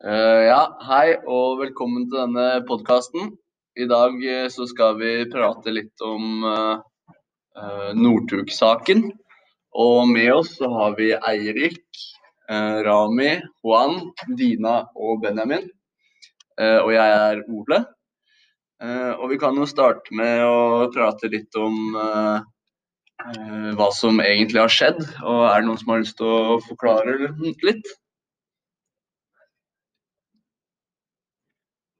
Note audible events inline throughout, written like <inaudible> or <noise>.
Uh, ja, hei og velkommen til denne podkasten. I dag uh, så skal vi prate litt om uh, Northug-saken. Og med oss så har vi Eirik, Rami, Juan, Dina og Benjamin. og jeg er Ole. og vi kan jo starte med å prate litt om hva som egentlig har skjedd. Og er det noen som har lyst til å forklare litt?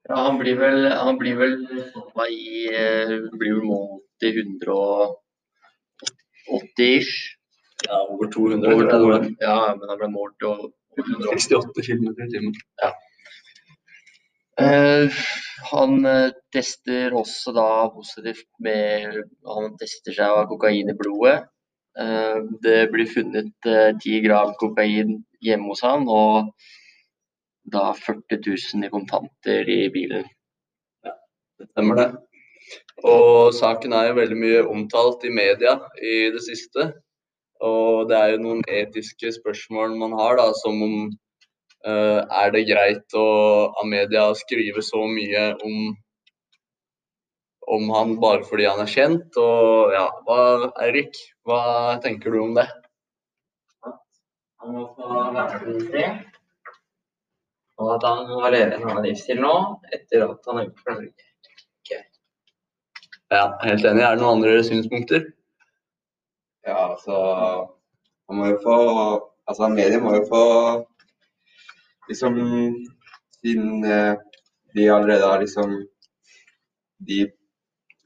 Ja, han blir vel, han blir vel i eh, blir vel målt i 180 ish. Ja, over 200. Over 200. Ja, men han ble målt til 168 km i timen. Ja. Uh, han uh, tester også da positivt med Han tester seg av kokain i blodet. Uh, det blir funnet 10 gram kokain hjemme hos han, og da 40 000 i kontanter i bilen. Ja, det stemmer det. Og saken er jo veldig mye omtalt i media i det siste. Og det er jo noen etiske spørsmål man har, da, som om uh, er det greit å, av media å skrive så mye om, om han bare fordi han er kjent? Og ja, hva, Eirik, hva tenker du om det? Han må få være i at han må leve en annen livsstil nå, etter at han har gjort for Norge. Okay. Ja, helt enig. Er det noen andre synspunkter? Ja, altså Han må jo få Altså, media må jo få Liksom Siden eh, de allerede har liksom De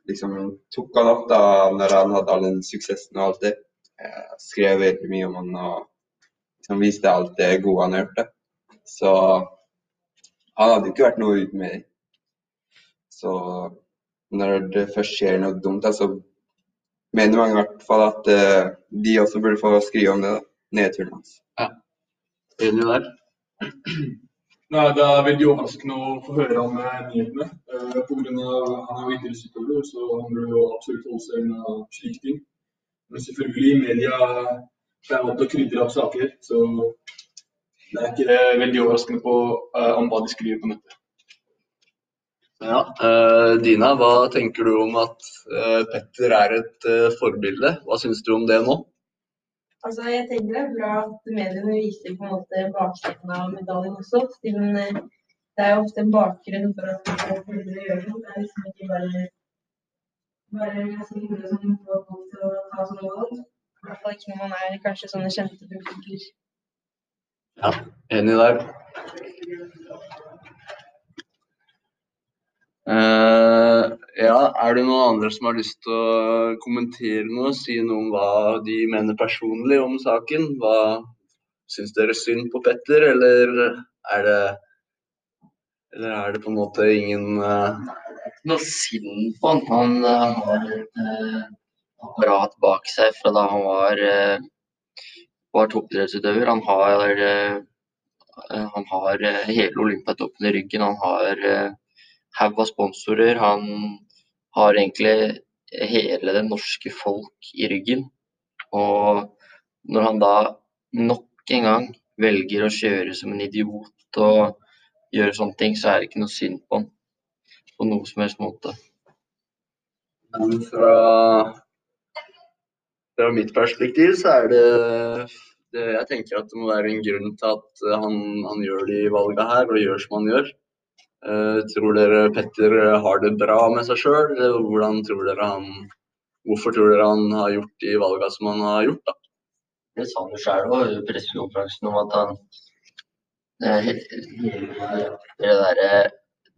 liksom tok han opp da når han hadde all den suksessen og alt det. Eh, skrev veldig mye om han og liksom viste alt det gode han hørte. Så han hadde jo ikke vært noe uten mening. Så når det først skjer noe dumt, så mener mange i hvert fall at uh, de også burde få skrive om det. da, Nedturen hans. Ja. Enig der. <clears throat> Nei, Det er veldig overraskende å få høre om eh, nyhetene. Uh, på grunn av, han er jo idrettsutøver, så han burde jo absolutt holde seg unna slike ting. Men selvfølgelig, media er vant til å krydre opp saker. så det er ikke veldig overraskende på uh, om hva de skriver på nettet. Ja, uh, Dina, hva tenker du om at uh, Petter er et forbilde? Hva syns du om det nå? Altså, jeg tenker Det er bra at mediene viser på en måte baksiden av medaljen også. siden det er jo ofte en bakgrunn for at man gjøre noe. Det er liksom ikke bare bare hyggelige som får folk til å ta sånne valg. I hvert fall ikke når man er kanskje sånne kjente profiler. Ja, enig der. Uh, ja, er det noen andre som har lyst til å kommentere noe? Si noe om hva de mener personlig om saken? Hva Syns dere synd på Petter, eller er det Eller er det på en måte ingen uh... Noe synd på han. Han uh, har et apparat bak seg fra da han var var toppidrettsutøver. Han har, eh, han har eh, hele Olympiatoppen i ryggen. Han har eh, haug av sponsorer. Han har egentlig hele det norske folk i ryggen. Og når han da nok en gang velger å kjøre som en idiot og gjøre sånne ting, så er det ikke noe synd på han på noe som helst måte. Men fra fra mitt perspektiv så er det, det, Jeg tenker at det må være en grunn til at han, han gjør de valga her, og gjør som han gjør. Uh, tror dere Petter har det bra med seg sjøl? Hvorfor tror dere han har gjort de valga som han har gjort, da? Det sa han jo sjøl i pressekonferansen om at han eh, Det derre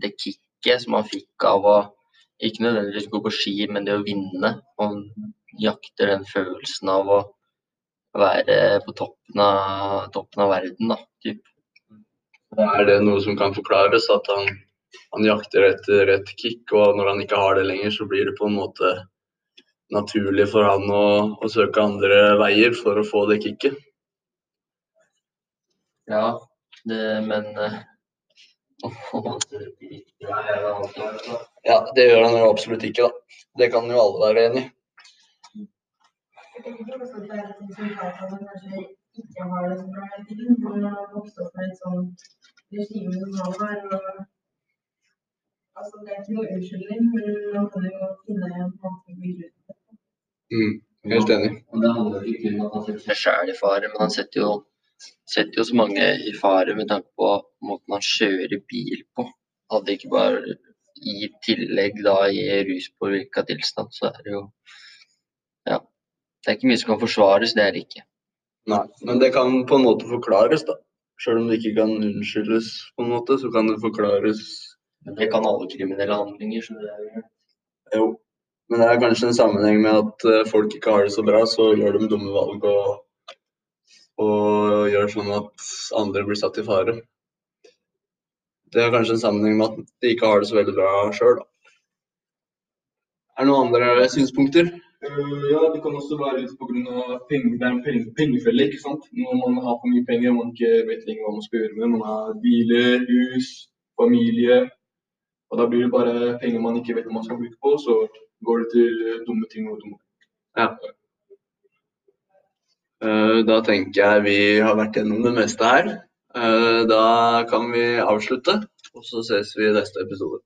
det kicket som han fikk av å ikke nødvendigvis gå på ski, men det å vinne. Han jakter den følelsen av å være på toppen av, toppen av verden, da. Typ. Er det noe som kan forklares, at han, han, jakter etter et kick, og når han ikke har det lenger, så blir det på en måte naturlig for han å, å søke andre veier for å få det kicket? Ja, det, men uh, <laughs> Ja, det gjør han jo absolutt ikke, da. Det kan jo alle være enig i. Jeg tenker også at det er ting som tar seg kanskje ikke har det så bra hele tiden. Man har vokst opp med et sånt regime som han har. Altså, det er ikke noe unnskyldning, men man kan jo finne en måte å bygge ut det. Mm, helt enig. Og det handler ikke kun om at han setter seg sjæl i fare, men han setter jo, setter jo så mange i fare med tanke på måten han kjører bil på. Hadde ikke bare i tillegg da i ruspåvirka tilstand, så er det jo. Det er ikke mye som kan forsvares, det er det ikke. Nei, men det kan på en måte forklares, da. Selv om det ikke kan unnskyldes, på en måte, så kan det forklares. Men det kan alle kriminelle handlinger. så det er jo Jo. Men det er kanskje en sammenheng med at eh, folk ikke har det så bra, så gjør de dumme valg og, og gjør sånn at andre blir satt i fare. Det er kanskje en sammenheng med at de ikke har det så veldig bra sjøl, da. Er det noen andre synspunkter? Eh, ja, det kan også være litt pga. penger. Det er en penge, pengefelle, ikke sant. Når man har for mye penger man ikke vet lenger hva man skal gjøre med. Man har biler, hus, familie. Og da blir det bare penger man ikke vet hva man skal bruke på, så går det til eh, dumme ting og dumme. Ja. Da tenker jeg vi har vært gjennom det meste her. Eh, Da kan vi avslutte, og så ses vi i neste episode.